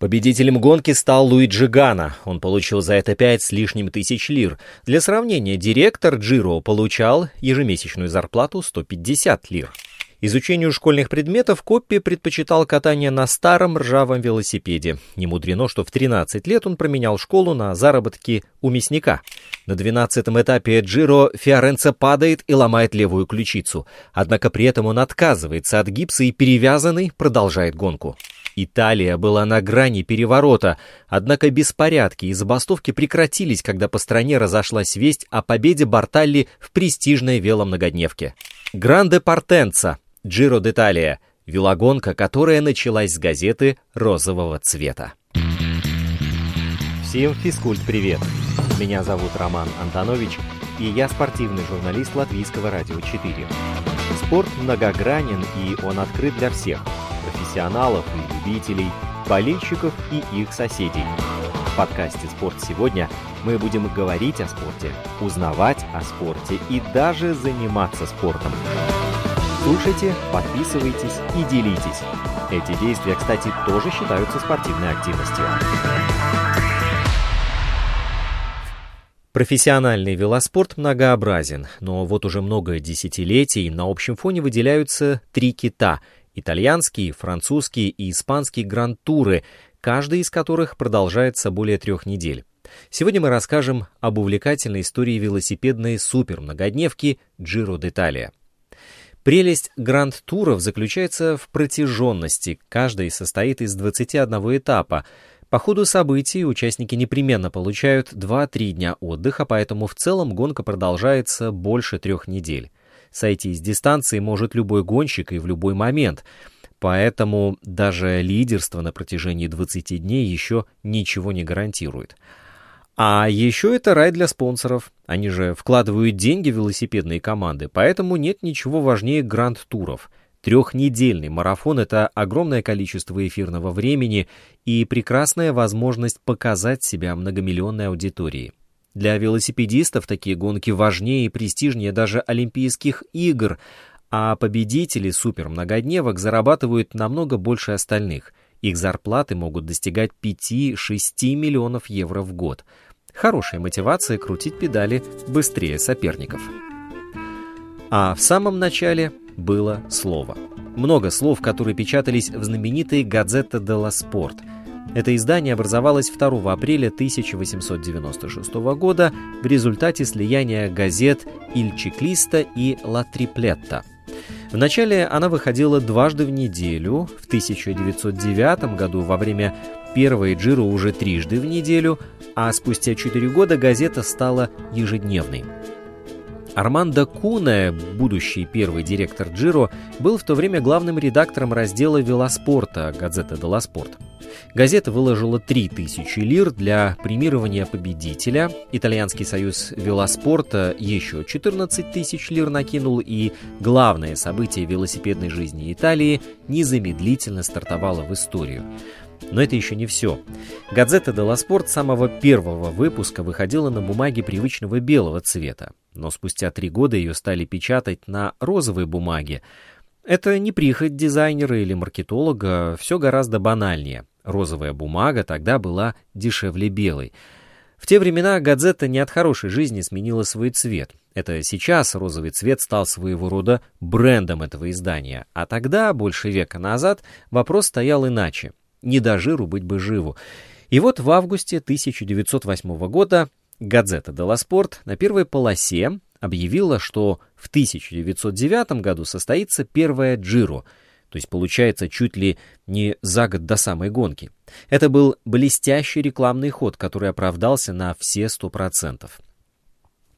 Победителем гонки стал Луиджи Гана. Он получил за это пять с лишним тысяч лир. Для сравнения, директор Джиро получал ежемесячную зарплату 150 лир. Изучению школьных предметов Коппи предпочитал катание на старом ржавом велосипеде. Не мудрено, что в 13 лет он променял школу на заработки у мясника. На 12-м этапе Джиро Фиоренце падает и ломает левую ключицу. Однако при этом он отказывается от гипса и перевязанный продолжает гонку. Италия была на грани переворота, однако беспорядки и забастовки прекратились, когда по стране разошлась весть о победе Барталли в престижной веломногодневке. Гранде Партенца, Джиро d'Italia, велогонка, которая началась с газеты розового цвета. Всем физкульт-привет! Меня зовут Роман Антонович, и я спортивный журналист Латвийского радио 4. Спорт многогранен, и он открыт для всех – профессионалов и любителей, болельщиков и их соседей. В подкасте «Спорт сегодня» мы будем говорить о спорте, узнавать о спорте и даже заниматься спортом. Слушайте, подписывайтесь и делитесь. Эти действия, кстати, тоже считаются спортивной активностью. Профессиональный велоспорт многообразен, но вот уже много десятилетий на общем фоне выделяются три кита – итальянские, французские и испанские гранд-туры, каждый из которых продолжается более трех недель. Сегодня мы расскажем об увлекательной истории велосипедной супермногодневки Giro d'Italia. Прелесть гранд-туров заключается в протяженности. Каждый состоит из 21 этапа. По ходу событий участники непременно получают 2-3 дня отдыха, поэтому в целом гонка продолжается больше трех недель. Сойти с дистанции может любой гонщик и в любой момент. Поэтому даже лидерство на протяжении 20 дней еще ничего не гарантирует. А еще это рай для спонсоров. Они же вкладывают деньги в велосипедные команды, поэтому нет ничего важнее гранд-туров. Трехнедельный марафон — это огромное количество эфирного времени и прекрасная возможность показать себя многомиллионной аудитории. Для велосипедистов такие гонки важнее и престижнее даже Олимпийских игр, а победители супермногодневок зарабатывают намного больше остальных. Их зарплаты могут достигать 5-6 миллионов евро в год. Хорошая мотивация крутить педали быстрее соперников. А в самом начале было слово. Много слов, которые печатались в знаменитой «Газета ла Спорт», это издание образовалось 2 апреля 1896 года в результате слияния газет «Иль Чеклиста» и «Ла Триплетта». Вначале она выходила дважды в неделю, в 1909 году во время первой джиру уже трижды в неделю, а спустя четыре года газета стала ежедневной. Армандо Куне, будущий первый директор Джиро, был в то время главным редактором раздела велоспорта газеты «Делла Спорт». Газета выложила 3000 лир для премирования победителя. Итальянский союз велоспорта еще 14 тысяч лир накинул, и главное событие велосипедной жизни Италии незамедлительно стартовало в историю. Но это еще не все. Газета «Делла Спорт» самого первого выпуска выходила на бумаге привычного белого цвета, но спустя три года ее стали печатать на розовой бумаге. Это не прихоть дизайнера или маркетолога, все гораздо банальнее. Розовая бумага тогда была дешевле белой. В те времена газета не от хорошей жизни сменила свой цвет. Это сейчас розовый цвет стал своего рода брендом этого издания. А тогда, больше века назад, вопрос стоял иначе. Не до жиру быть бы живу. И вот в августе 1908 года газета «Делла Спорт» на первой полосе объявила, что в 1909 году состоится первая Джиро — то есть получается чуть ли не за год до самой гонки. Это был блестящий рекламный ход, который оправдался на все сто процентов.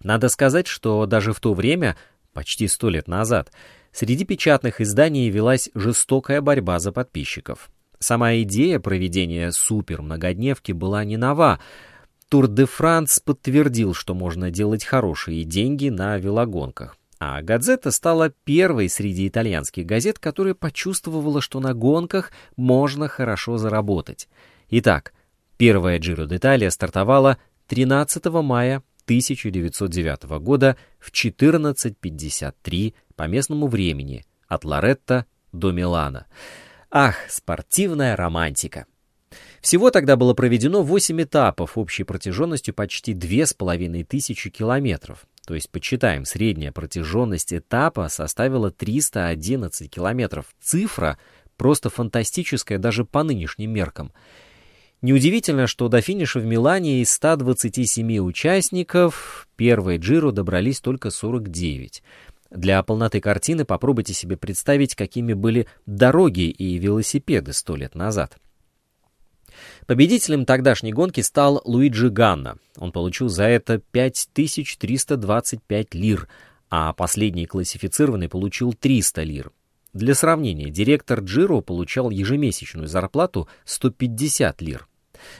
Надо сказать, что даже в то время, почти сто лет назад, среди печатных изданий велась жестокая борьба за подписчиков. Сама идея проведения супер-многодневки была не нова. Тур де Франс подтвердил, что можно делать хорошие деньги на велогонках. А «Газета» стала первой среди итальянских газет, которая почувствовала, что на гонках можно хорошо заработать. Итак, первая «Джиро d'Italia» стартовала 13 мая 1909 года в 14.53 по местному времени от Лоретто до Милана. Ах, спортивная романтика! Всего тогда было проведено 8 этапов общей протяженностью почти 2500 километров. То есть, почитаем, средняя протяженность этапа составила 311 километров. Цифра просто фантастическая даже по нынешним меркам. Неудивительно, что до финиша в Милане из 127 участников первой Джиро добрались только 49. Для полноты картины попробуйте себе представить, какими были дороги и велосипеды сто лет назад. Победителем тогдашней гонки стал Луиджи Ганна. Он получил за это 5325 лир, а последний классифицированный получил 300 лир. Для сравнения, директор Джиро получал ежемесячную зарплату 150 лир.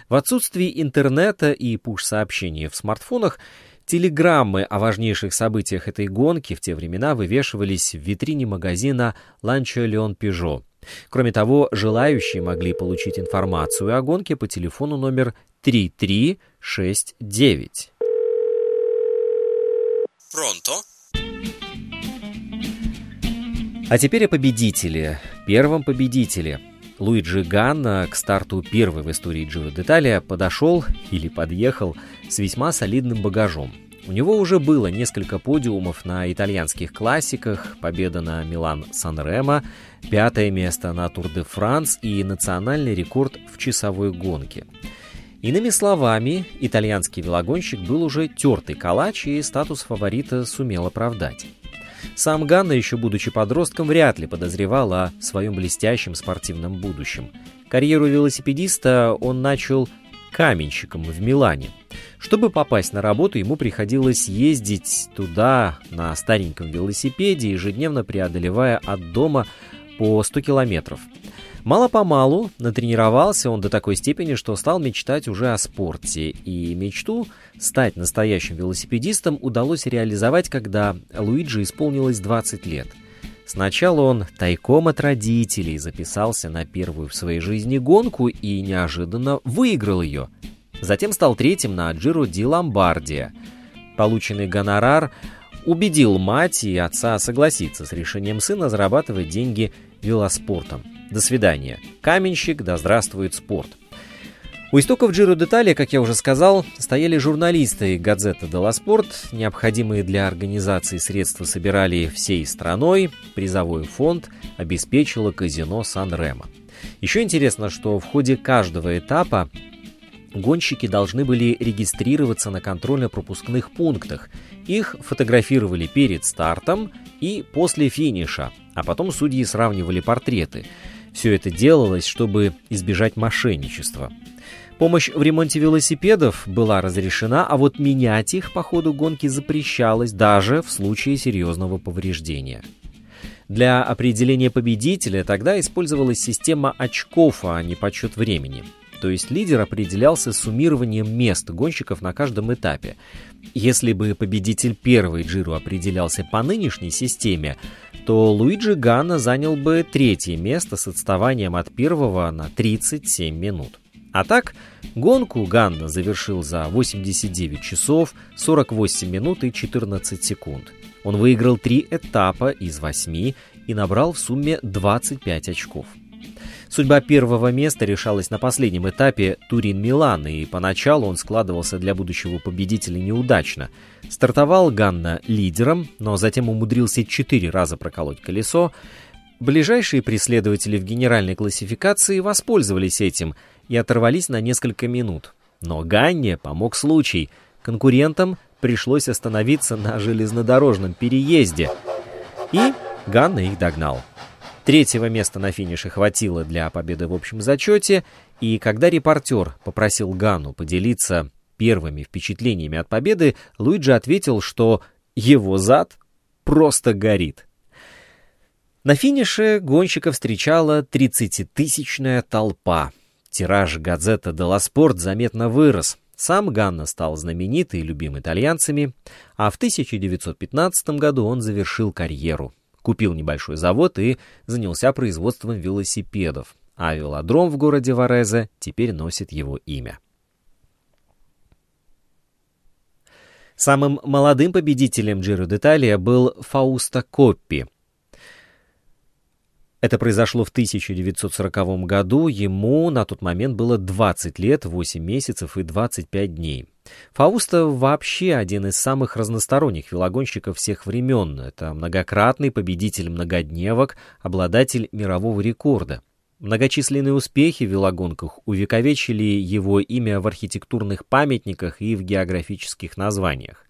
В отсутствии интернета и пуш-сообщений в смартфонах телеграммы о важнейших событиях этой гонки в те времена вывешивались в витрине магазина «Ланчо Леон Пежо». Кроме того, желающие могли получить информацию о гонке по телефону номер 3369. Pronto. А теперь о победителе. Первом победителе. Луиджи Ганна к старту первой в истории Джиро д'Италия подошел или подъехал с весьма солидным багажом. У него уже было несколько подиумов на итальянских классиках, победа на Милан-Сан-Ремо, пятое место на Тур-де-Франс и национальный рекорд в часовой гонке. Иными словами, итальянский велогонщик был уже тертый калач и статус фаворита сумел оправдать. Сам Ганна, еще будучи подростком, вряд ли подозревал о своем блестящем спортивном будущем. Карьеру велосипедиста он начал каменщиком в Милане – чтобы попасть на работу, ему приходилось ездить туда на стареньком велосипеде, ежедневно преодолевая от дома по 100 километров. Мало-помалу натренировался он до такой степени, что стал мечтать уже о спорте. И мечту стать настоящим велосипедистом удалось реализовать, когда Луиджи исполнилось 20 лет. Сначала он тайком от родителей записался на первую в своей жизни гонку и неожиданно выиграл ее – Затем стал третьим на Джиро Ди Ломбардия. Полученный гонорар убедил мать и отца согласиться с решением сына зарабатывать деньги велоспортом. До свидания. Каменщик, да здравствует спорт. У истоков Джиро Детали, как я уже сказал, стояли журналисты газеты «Делоспорт». Необходимые для организации средства собирали всей страной. Призовой фонд обеспечило казино Сан-Ремо. Еще интересно, что в ходе каждого этапа гонщики должны были регистрироваться на контрольно-пропускных пунктах. Их фотографировали перед стартом и после финиша, а потом судьи сравнивали портреты. Все это делалось, чтобы избежать мошенничества. Помощь в ремонте велосипедов была разрешена, а вот менять их по ходу гонки запрещалось даже в случае серьезного повреждения. Для определения победителя тогда использовалась система очков, а не подсчет времени – то есть лидер определялся суммированием мест гонщиков на каждом этапе. Если бы победитель первой Джиру определялся по нынешней системе, то Луиджи Ганна занял бы третье место с отставанием от первого на 37 минут. А так, гонку Ганна завершил за 89 часов, 48 минут и 14 секунд. Он выиграл три этапа из восьми и набрал в сумме 25 очков. Судьба первого места решалась на последнем этапе Турин-Милан, и поначалу он складывался для будущего победителя неудачно. Стартовал Ганна лидером, но затем умудрился четыре раза проколоть колесо. Ближайшие преследователи в генеральной классификации воспользовались этим и оторвались на несколько минут. Но Ганне помог случай. Конкурентам пришлось остановиться на железнодорожном переезде. И Ганна их догнал. Третьего места на финише хватило для победы в общем зачете, и когда репортер попросил Гану поделиться первыми впечатлениями от победы, Луиджи ответил, что его зад просто горит. На финише гонщика встречала 30-тысячная толпа. Тираж газета «Делла Спорт» заметно вырос. Сам Ганна стал знаменитый и любим итальянцами, а в 1915 году он завершил карьеру купил небольшой завод и занялся производством велосипедов, а велодром в городе Варезе теперь носит его имя. Самым молодым победителем Джиро Деталия был Фауста Коппи. Это произошло в 1940 году, ему на тот момент было 20 лет, 8 месяцев и 25 дней. Фауста вообще один из самых разносторонних велогонщиков всех времен. Это многократный победитель многодневок, обладатель мирового рекорда. Многочисленные успехи в велогонках увековечили его имя в архитектурных памятниках и в географических названиях.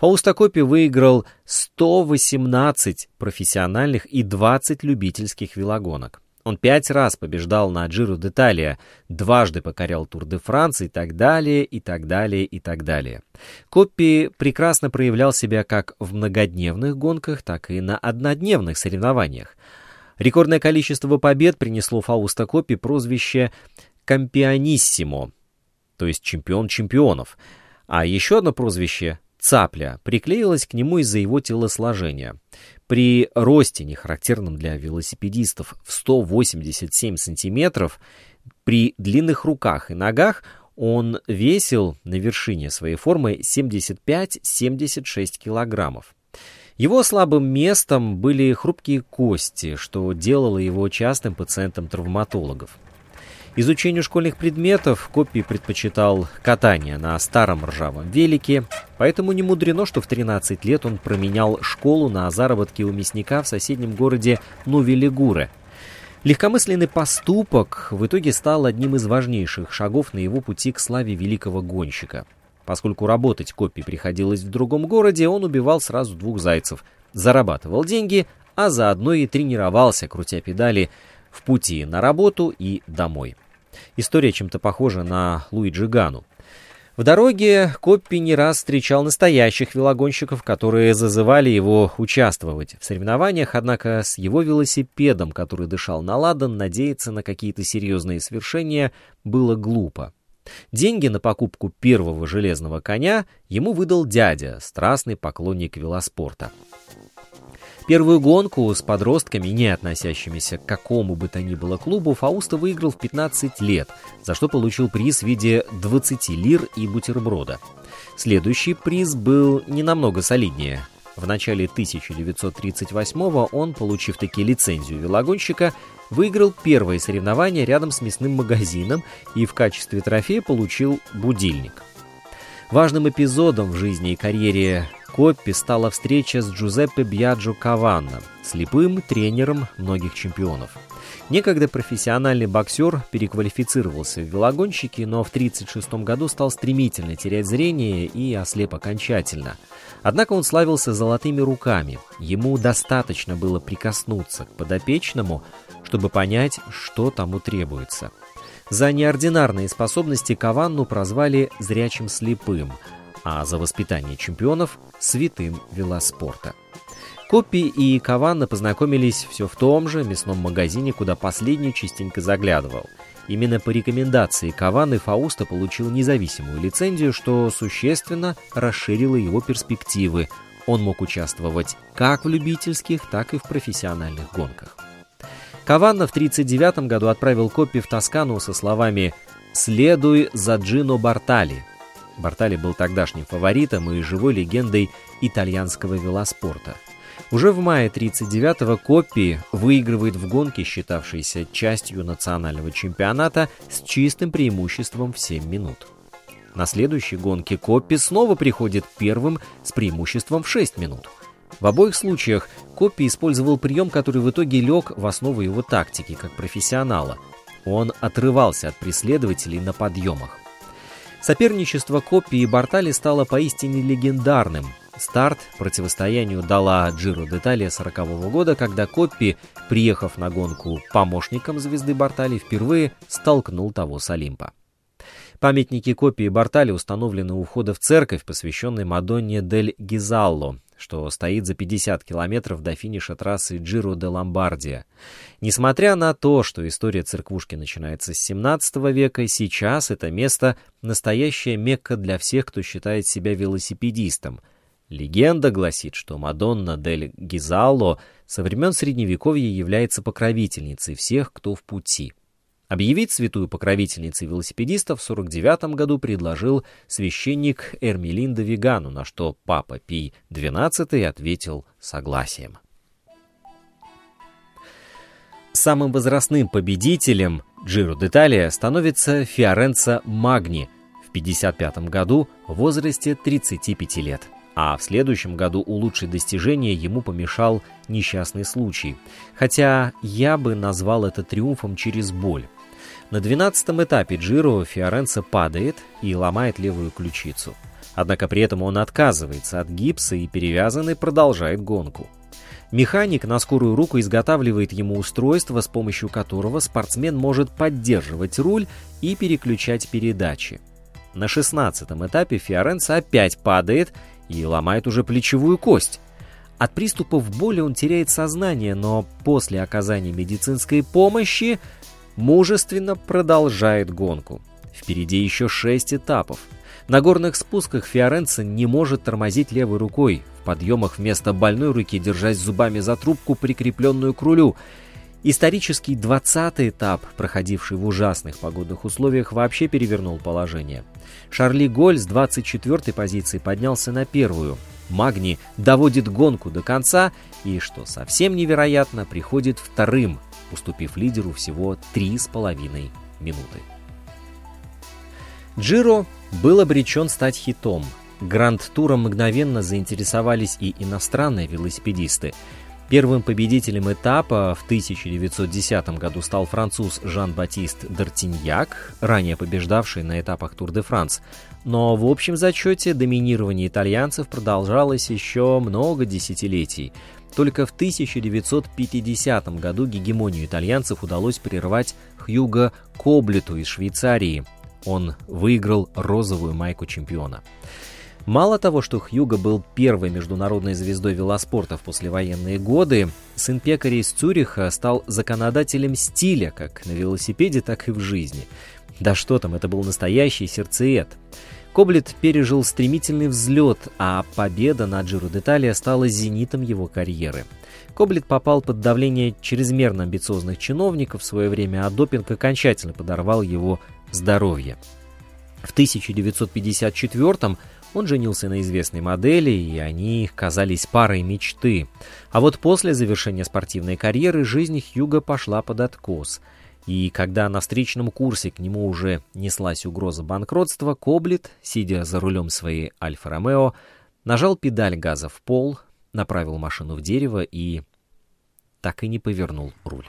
Фауста Копи выиграл 118 профессиональных и 20 любительских велогонок. Он пять раз побеждал на Джиру d'Italia, дважды покорял Тур де Франс и так далее, и так далее, и так далее. Коппи прекрасно проявлял себя как в многодневных гонках, так и на однодневных соревнованиях. Рекордное количество побед принесло Фауста Коппи прозвище «Кампиониссимо», то есть чемпион чемпионов. А еще одно прозвище цапля приклеилась к нему из-за его телосложения. При росте, не характерном для велосипедистов, в 187 сантиметров, при длинных руках и ногах он весил на вершине своей формы 75-76 килограммов. Его слабым местом были хрупкие кости, что делало его частым пациентом травматологов. Изучению школьных предметов Копи предпочитал катание на старом ржавом велике, поэтому не мудрено, что в 13 лет он променял школу на заработки у мясника в соседнем городе Новелигуре. Легкомысленный поступок в итоге стал одним из важнейших шагов на его пути к славе великого гонщика. Поскольку работать Копи приходилось в другом городе, он убивал сразу двух зайцев. Зарабатывал деньги, а заодно и тренировался, крутя педали, в пути на работу и домой. История чем-то похожа на Луиджи Гану. В дороге Коппи не раз встречал настоящих велогонщиков, которые зазывали его участвовать в соревнованиях, однако с его велосипедом, который дышал на ладан, надеяться на какие-то серьезные свершения было глупо. Деньги на покупку первого железного коня ему выдал дядя, страстный поклонник велоспорта. Первую гонку с подростками, не относящимися к какому бы то ни было клубу, Фауста выиграл в 15 лет, за что получил приз в виде 20 лир и бутерброда. Следующий приз был не намного солиднее. В начале 1938-го он, получив таки лицензию велогонщика, выиграл первое соревнование рядом с мясным магазином и в качестве трофея получил будильник. Важным эпизодом в жизни и карьере Коппи стала встреча с Джузеппе Бьяджо Каванно, слепым тренером многих чемпионов. Некогда профессиональный боксер переквалифицировался в велогонщики, но в 1936 году стал стремительно терять зрение и ослеп окончательно. Однако он славился золотыми руками. Ему достаточно было прикоснуться к подопечному, чтобы понять, что тому требуется. За неординарные способности Каванну прозвали «зрячим слепым», а за воспитание чемпионов – святым велоспорта. Коппи и Каванна познакомились все в том же мясном магазине, куда последний частенько заглядывал. Именно по рекомендации Каваны Фауста получил независимую лицензию, что существенно расширило его перспективы. Он мог участвовать как в любительских, так и в профессиональных гонках. Каванна в 1939 году отправил Коппи в Тоскану со словами «Следуй за Джино Бартали», Бартали был тогдашним фаворитом и живой легендой итальянского велоспорта. Уже в мае 39-го Коппи выигрывает в гонке, считавшейся частью национального чемпионата, с чистым преимуществом в 7 минут. На следующей гонке Коппи снова приходит первым с преимуществом в 6 минут. В обоих случаях Коппи использовал прием, который в итоге лег в основу его тактики как профессионала. Он отрывался от преследователей на подъемах. Соперничество Коппи и Бартали стало поистине легендарным. Старт противостоянию дала Джиро Деталия 40 -го года, когда Коппи, приехав на гонку помощником звезды Бартали, впервые столкнул того с Олимпа. Памятники Коппи и Бартали установлены у входа в церковь, посвященной Мадонне дель Гизалло, что стоит за 50 километров до финиша трассы Джиро де Ломбардия. Несмотря на то, что история церквушки начинается с 17 века, сейчас это место — настоящая мекка для всех, кто считает себя велосипедистом. Легенда гласит, что Мадонна дель Гизалло со времен Средневековья является покровительницей всех, кто в пути — Объявить святую покровительницей велосипедистов в 49 году предложил священник Эрмелин Вигану, на что папа Пий XII ответил согласием. Самым возрастным победителем Джиро d'Italia становится Фиоренцо Магни в 1955 году в возрасте 35 лет. А в следующем году улучшить достижение ему помешал несчастный случай. Хотя я бы назвал это триумфом через боль. На 12 этапе Джиро Фиоренцо падает и ломает левую ключицу. Однако при этом он отказывается от гипса и перевязанный продолжает гонку. Механик на скорую руку изготавливает ему устройство, с помощью которого спортсмен может поддерживать руль и переключать передачи. На 16 этапе Фиоренцо опять падает и ломает уже плечевую кость. От приступов боли он теряет сознание, но после оказания медицинской помощи мужественно продолжает гонку. Впереди еще шесть этапов. На горных спусках Фиоренцо не может тормозить левой рукой, в подъемах вместо больной руки держась зубами за трубку, прикрепленную к рулю. Исторический 20-й этап, проходивший в ужасных погодных условиях, вообще перевернул положение. Шарли Голь с 24-й позиции поднялся на первую. Магни доводит гонку до конца и, что совсем невероятно, приходит вторым, уступив лидеру всего 3,5 минуты. Джиро был обречен стать хитом. Гранд-туром мгновенно заинтересовались и иностранные велосипедисты. Первым победителем этапа в 1910 году стал француз Жан-Батист Д'Артиньяк, ранее побеждавший на этапах Тур-де-Франс. Но в общем зачете доминирование итальянцев продолжалось еще много десятилетий. Только в 1950 году гегемонию итальянцев удалось прервать Хьюго Коблету из Швейцарии. Он выиграл розовую майку чемпиона. Мало того, что Хьюго был первой международной звездой велоспорта в послевоенные годы, сын пекаря из Цюриха стал законодателем стиля как на велосипеде, так и в жизни. Да что там, это был настоящий сердцеед. Коблет пережил стремительный взлет, а победа на Джиру Деталия стала зенитом его карьеры. Коблет попал под давление чрезмерно амбициозных чиновников в свое время, а допинг окончательно подорвал его здоровье. В 1954 он женился на известной модели, и они казались парой мечты. А вот после завершения спортивной карьеры жизнь Хьюга пошла под откос. И когда на встречном курсе к нему уже неслась угроза банкротства, Коблет, сидя за рулем своей Альфа-Ромео, нажал педаль газа в пол, направил машину в дерево и так и не повернул руль.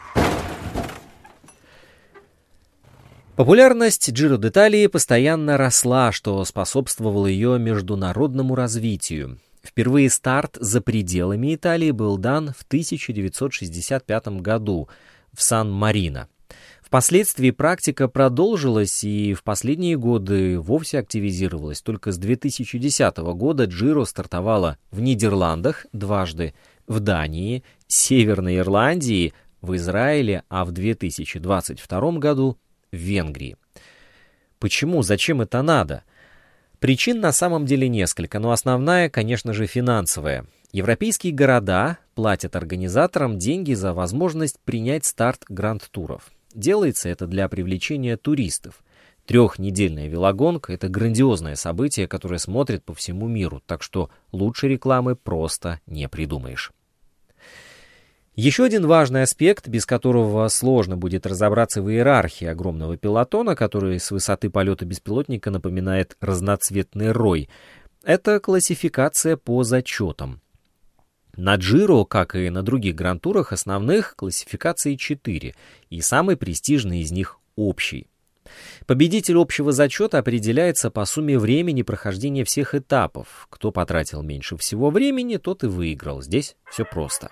Популярность Джиро d'Italia постоянно росла, что способствовало ее международному развитию. Впервые старт за пределами Италии был дан в 1965 году в Сан-Марино. Впоследствии практика продолжилась и в последние годы вовсе активизировалась. Только с 2010 года Джиро стартовала в Нидерландах дважды, в Дании, Северной Ирландии, в Израиле, а в 2022 году в Венгрии. Почему? Зачем это надо? Причин на самом деле несколько, но основная, конечно же, финансовая. Европейские города платят организаторам деньги за возможность принять старт гранд-туров. Делается это для привлечения туристов. Трехнедельная велогонка – это грандиозное событие, которое смотрит по всему миру, так что лучше рекламы просто не придумаешь. Еще один важный аспект, без которого сложно будет разобраться в иерархии огромного пилотона, который с высоты полета беспилотника напоминает разноцветный рой, это классификация по зачетам. На Джиро, как и на других грантурах, основных классификаций 4, и самый престижный из них – общий. Победитель общего зачета определяется по сумме времени прохождения всех этапов. Кто потратил меньше всего времени, тот и выиграл. Здесь все просто.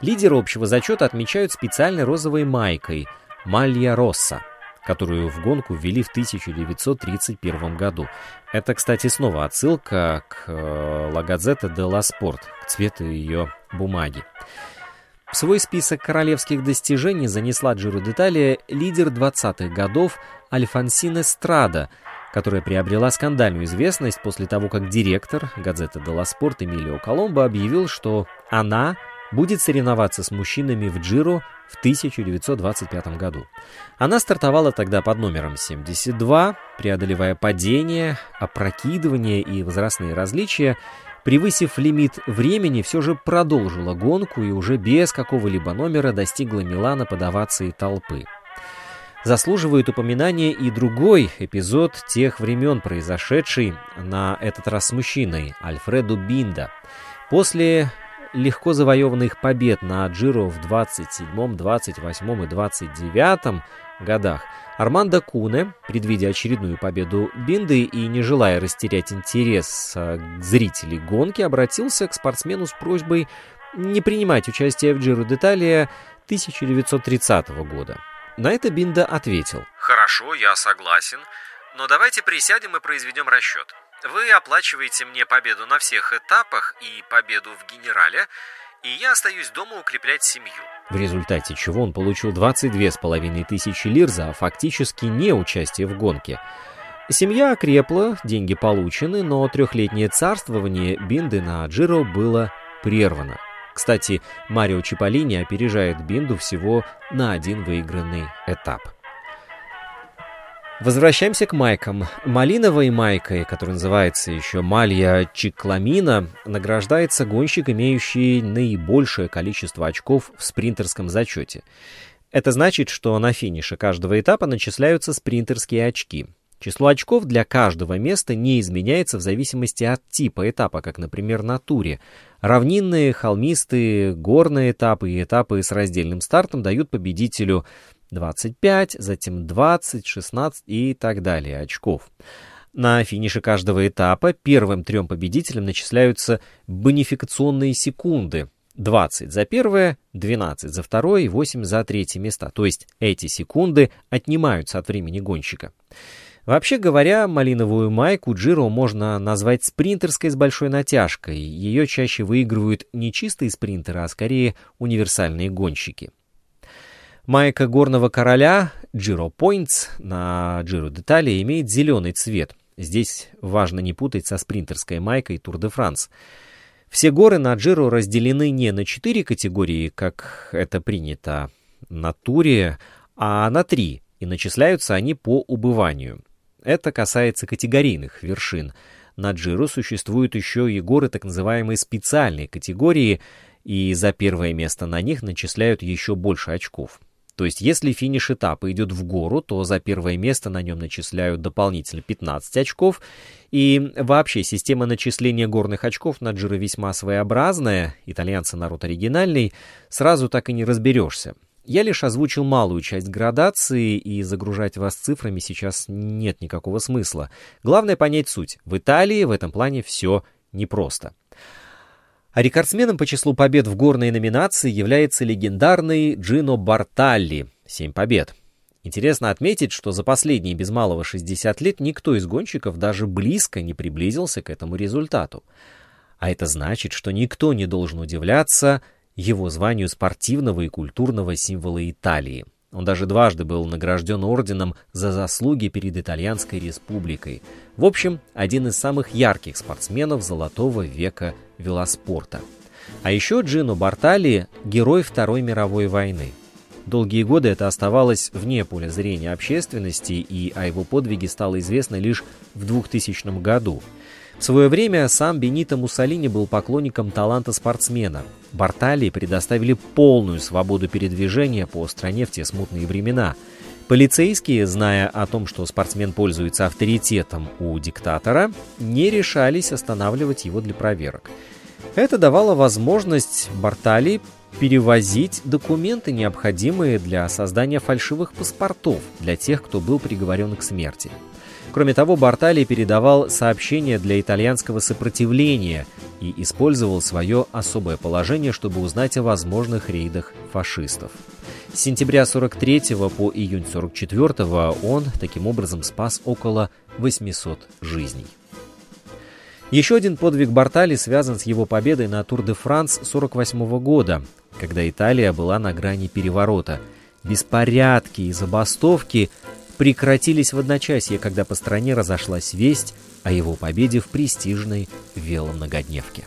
Лидеры общего зачета отмечают специальной розовой майкой «Малья Росса», которую в гонку ввели в 1931 году. Это, кстати, снова отсылка к э, «Ла Газета де ла Спорт», к цвету ее бумаги. В свой список королевских достижений занесла Джиро Деталия лидер 20-х годов Альфонсин Страда, которая приобрела скандальную известность после того, как директор газеты «Делла Спорт» Эмилио Коломбо объявил, что она будет соревноваться с мужчинами в Джиро в 1925 году. Она стартовала тогда под номером 72, преодолевая падения, опрокидывания и возрастные различия, превысив лимит времени, все же продолжила гонку и уже без какого-либо номера достигла Милана под овацией толпы. Заслуживает упоминания и другой эпизод тех времен, произошедший на этот раз с мужчиной, Альфреду Бинда. После легко завоеванных побед на Джиро в 27, 28 и 29 годах Армандо Куне, предвидя очередную победу Бинды и не желая растерять интерес а, зрителей гонки, обратился к спортсмену с просьбой не принимать участие в Джиро Деталия 1930 года. На это Бинда ответил. «Хорошо, я согласен, но давайте присядем и произведем расчет. Вы оплачиваете мне победу на всех этапах и победу в генерале, и я остаюсь дома укреплять семью. В результате чего он получил 22,5 тысячи лир за фактически не участие в гонке. Семья окрепла, деньги получены, но трехлетнее царствование Бинды на Джиро было прервано. Кстати, Марио Чиполлини опережает Бинду всего на один выигранный этап. Возвращаемся к майкам. Малиновой майкой, которая называется еще Малья Чикламина, награждается гонщик, имеющий наибольшее количество очков в спринтерском зачете. Это значит, что на финише каждого этапа начисляются спринтерские очки. Число очков для каждого места не изменяется в зависимости от типа этапа, как, например, на туре. Равнинные, холмистые, горные этапы и этапы с раздельным стартом дают победителю 25, затем 20, 16 и так далее очков. На финише каждого этапа первым трем победителям начисляются бонификационные секунды. 20 за первое, 12 за второе и 8 за третье места. То есть эти секунды отнимаются от времени гонщика. Вообще говоря, малиновую майку Джиро можно назвать спринтерской с большой натяжкой. Ее чаще выигрывают не чистые спринтеры, а скорее универсальные гонщики. Майка горного короля Giro Points на Giro Детали имеет зеленый цвет. Здесь важно не путать со спринтерской майкой Tour de France. Все горы на Giro разделены не на четыре категории, как это принято на туре, а на три, и начисляются они по убыванию. Это касается категорийных вершин. На Джиру существуют еще и горы так называемой специальной категории, и за первое место на них начисляют еще больше очков. То есть, если финиш этапа идет в гору, то за первое место на нем начисляют дополнительно 15 очков. И вообще, система начисления горных очков на Джиро весьма своеобразная, итальянцы народ оригинальный, сразу так и не разберешься. Я лишь озвучил малую часть градации, и загружать вас цифрами сейчас нет никакого смысла. Главное понять суть. В Италии в этом плане все непросто. А рекордсменом по числу побед в горной номинации является легендарный Джино Барталли — 7 побед. Интересно отметить, что за последние без малого 60 лет никто из гонщиков даже близко не приблизился к этому результату. А это значит, что никто не должен удивляться его званию спортивного и культурного символа Италии. Он даже дважды был награжден орденом за заслуги перед Итальянской республикой. В общем, один из самых ярких спортсменов золотого века велоспорта. А еще Джино Бартали – герой Второй мировой войны. Долгие годы это оставалось вне поля зрения общественности, и о его подвиге стало известно лишь в 2000 году – в свое время сам Бенито Муссолини был поклонником таланта спортсмена. Бартали предоставили полную свободу передвижения по стране в те смутные времена. Полицейские, зная о том, что спортсмен пользуется авторитетом у диктатора, не решались останавливать его для проверок. Это давало возможность Бартали перевозить документы, необходимые для создания фальшивых паспортов для тех, кто был приговорен к смерти. Кроме того, Бартали передавал сообщения для итальянского сопротивления и использовал свое особое положение, чтобы узнать о возможных рейдах фашистов. С сентября 43 по июнь 44 он таким образом спас около 800 жизней. Еще один подвиг Бартали связан с его победой на Тур-де-Франс 48 года, когда Италия была на грани переворота. Беспорядки и забастовки прекратились в одночасье, когда по стране разошлась весть о его победе в престижной веломногодневке.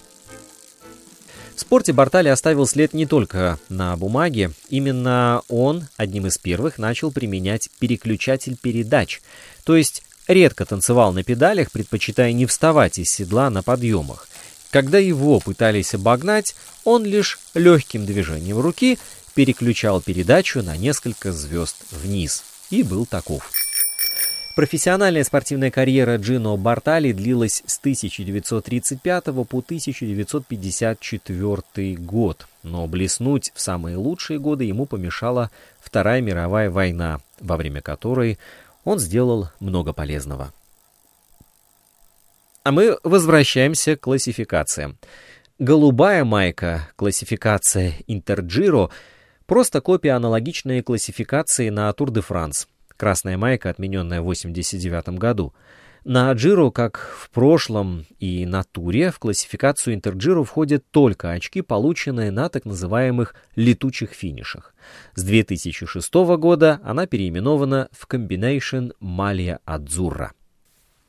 В спорте Бартали оставил след не только на бумаге. Именно он одним из первых начал применять переключатель передач, то есть редко танцевал на педалях, предпочитая не вставать из седла на подъемах. Когда его пытались обогнать, он лишь легким движением руки переключал передачу на несколько звезд вниз и был таков. Профессиональная спортивная карьера Джино Бартали длилась с 1935 по 1954 год, но блеснуть в самые лучшие годы ему помешала Вторая мировая война, во время которой он сделал много полезного. А мы возвращаемся к классификациям. Голубая майка, классификация Интерджиро, просто копия аналогичной классификации на Тур де Франс – Красная майка, отмененная в 1989 году. На Джиро, как в прошлом и на Туре, в классификацию Интерджиро входят только очки, полученные на так называемых летучих финишах. С 2006 года она переименована в Combination Malia Azzurra.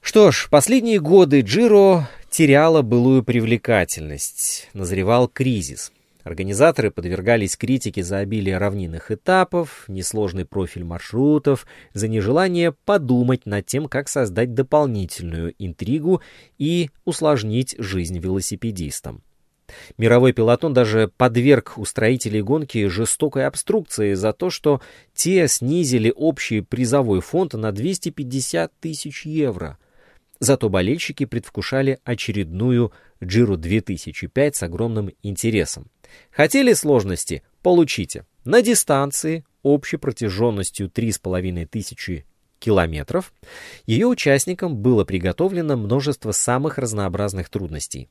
Что ж, последние годы Джиро теряла былую привлекательность, назревал кризис. Организаторы подвергались критике за обилие равнинных этапов, несложный профиль маршрутов, за нежелание подумать над тем, как создать дополнительную интригу и усложнить жизнь велосипедистам. Мировой пилотон даже подверг устроителей гонки жестокой обструкции за то, что те снизили общий призовой фонд на 250 тысяч евро. Зато болельщики предвкушали очередную Giro 2005 с огромным интересом. Хотели сложности? Получите. На дистанции общей протяженностью 3500 километров ее участникам было приготовлено множество самых разнообразных трудностей.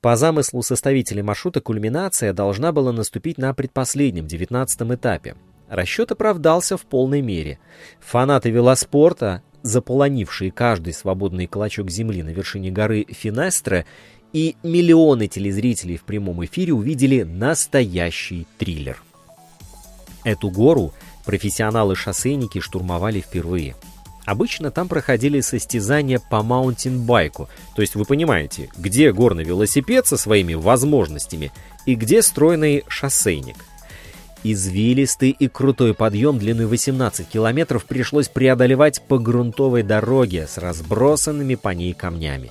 По замыслу составителей маршрута кульминация должна была наступить на предпоследнем, девятнадцатом этапе. Расчет оправдался в полной мере. Фанаты велоспорта, заполонившие каждый свободный клочок земли на вершине горы Финестре, и миллионы телезрителей в прямом эфире увидели настоящий триллер. Эту гору профессионалы-шоссейники штурмовали впервые. Обычно там проходили состязания по маунтинбайку, то есть вы понимаете, где горный велосипед со своими возможностями и где стройный шоссейник. Извилистый и крутой подъем длиной 18 километров пришлось преодолевать по грунтовой дороге с разбросанными по ней камнями.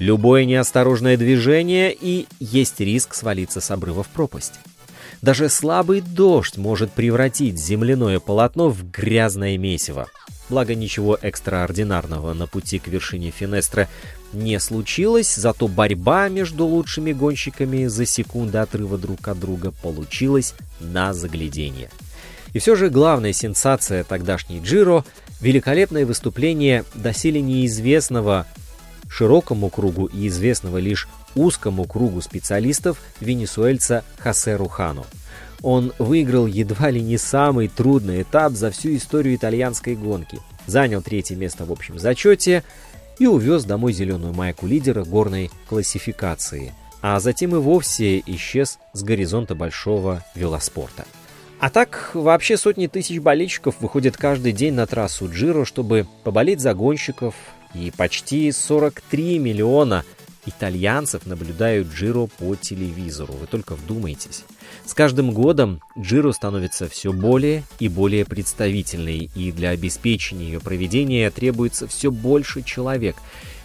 Любое неосторожное движение и есть риск свалиться с обрыва в пропасть. Даже слабый дождь может превратить земляное полотно в грязное месиво. Благо ничего экстраординарного на пути к вершине Финестра не случилось, зато борьба между лучшими гонщиками за секунды отрыва друг от друга получилась на заглядение. И все же главная сенсация тогдашней Джиро – великолепное выступление доселе неизвестного широкому кругу и известного лишь узкому кругу специалистов венесуэльца Хосе Рухану. Он выиграл едва ли не самый трудный этап за всю историю итальянской гонки, занял третье место в общем зачете и увез домой зеленую майку лидера горной классификации, а затем и вовсе исчез с горизонта большого велоспорта. А так, вообще сотни тысяч болельщиков выходят каждый день на трассу Джиро, чтобы поболеть за гонщиков, и почти 43 миллиона итальянцев наблюдают Джиро по телевизору. Вы только вдумайтесь. С каждым годом Джиро становится все более и более представительной, и для обеспечения ее проведения требуется все больше человек.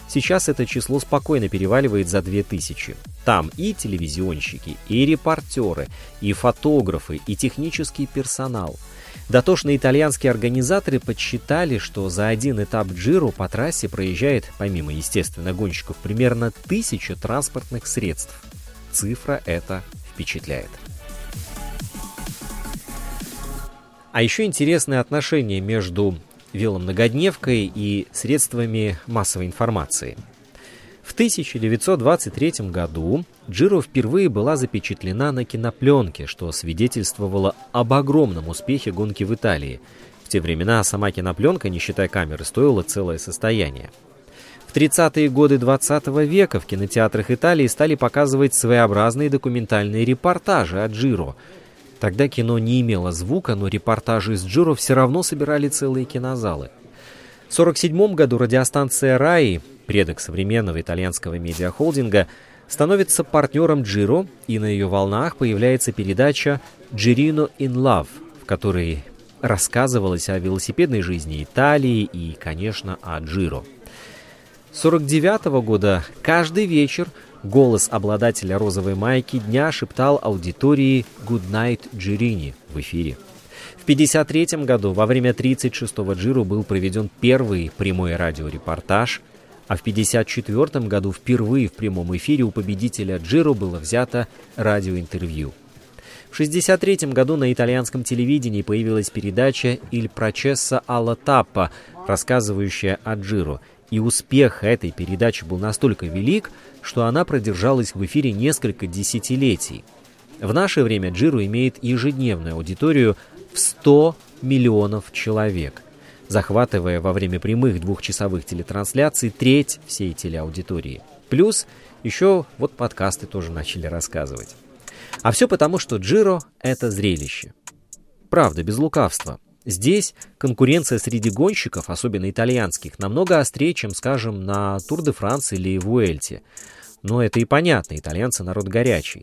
Сейчас это число спокойно переваливает за 2000. Там и телевизионщики, и репортеры, и фотографы, и технический персонал – Дотошные итальянские организаторы подсчитали, что за один этап Джиру по трассе проезжает, помимо, естественно, гонщиков, примерно тысяча транспортных средств. Цифра эта впечатляет. А еще интересное отношение между веломногодневкой и средствами массовой информации – 1923 году Джиро впервые была запечатлена на кинопленке, что свидетельствовало об огромном успехе гонки в Италии. В те времена сама кинопленка, не считая камеры, стоила целое состояние. В 30-е годы 20 -го века в кинотеатрах Италии стали показывать своеобразные документальные репортажи о Джиро. Тогда кино не имело звука, но репортажи из Джиро все равно собирали целые кинозалы. В 1947 году радиостанция «Раи» предок современного итальянского медиахолдинга, становится партнером Джиро, и на ее волнах появляется передача «Джирино in Love», в которой рассказывалось о велосипедной жизни Италии и, конечно, о Джиро. С 49 года каждый вечер Голос обладателя розовой майки дня шептал аудитории «Good night, Джирини» в эфире. В 1953 году во время 36-го Джиру был проведен первый прямой радиорепортаж, а в 1954 году впервые в прямом эфире у победителя Джиру было взято радиоинтервью. В 1963 году на итальянском телевидении появилась передача «Иль Прочесса Алла Таппа», рассказывающая о Джиру – и успех этой передачи был настолько велик, что она продержалась в эфире несколько десятилетий. В наше время Джиру имеет ежедневную аудиторию в 100 миллионов человек, захватывая во время прямых двухчасовых телетрансляций треть всей телеаудитории. Плюс еще вот подкасты тоже начали рассказывать. А все потому, что Джиро — это зрелище. Правда, без лукавства. Здесь конкуренция среди гонщиков, особенно итальянских, намного острее, чем, скажем, на Тур де Франс или Вуэльте. Но это и понятно, итальянцы народ горячий.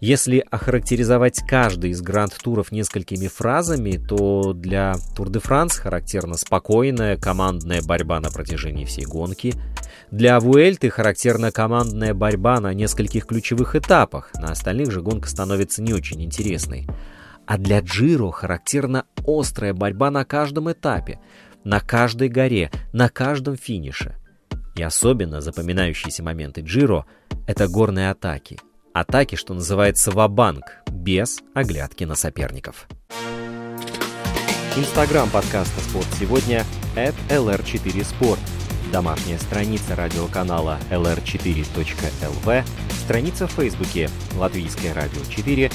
Если охарактеризовать каждый из гранд-туров несколькими фразами, то для Тур де Франс характерна спокойная командная борьба на протяжении всей гонки. Для Вуэльты характерна командная борьба на нескольких ключевых этапах, на остальных же гонка становится не очень интересной. А для Джиро характерна острая борьба на каждом этапе, на каждой горе, на каждом финише. И особенно запоминающиеся моменты Джиро — это горные атаки. Атаки, что называется ва-банк, без оглядки на соперников. Инстаграм подкаста «Спорт сегодня» at lr4sport. Домашняя страница радиоканала lr4.lv, страница в Фейсбуке «Латвийское радио 4»,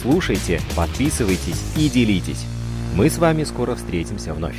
Слушайте, подписывайтесь и делитесь. Мы с вами скоро встретимся вновь.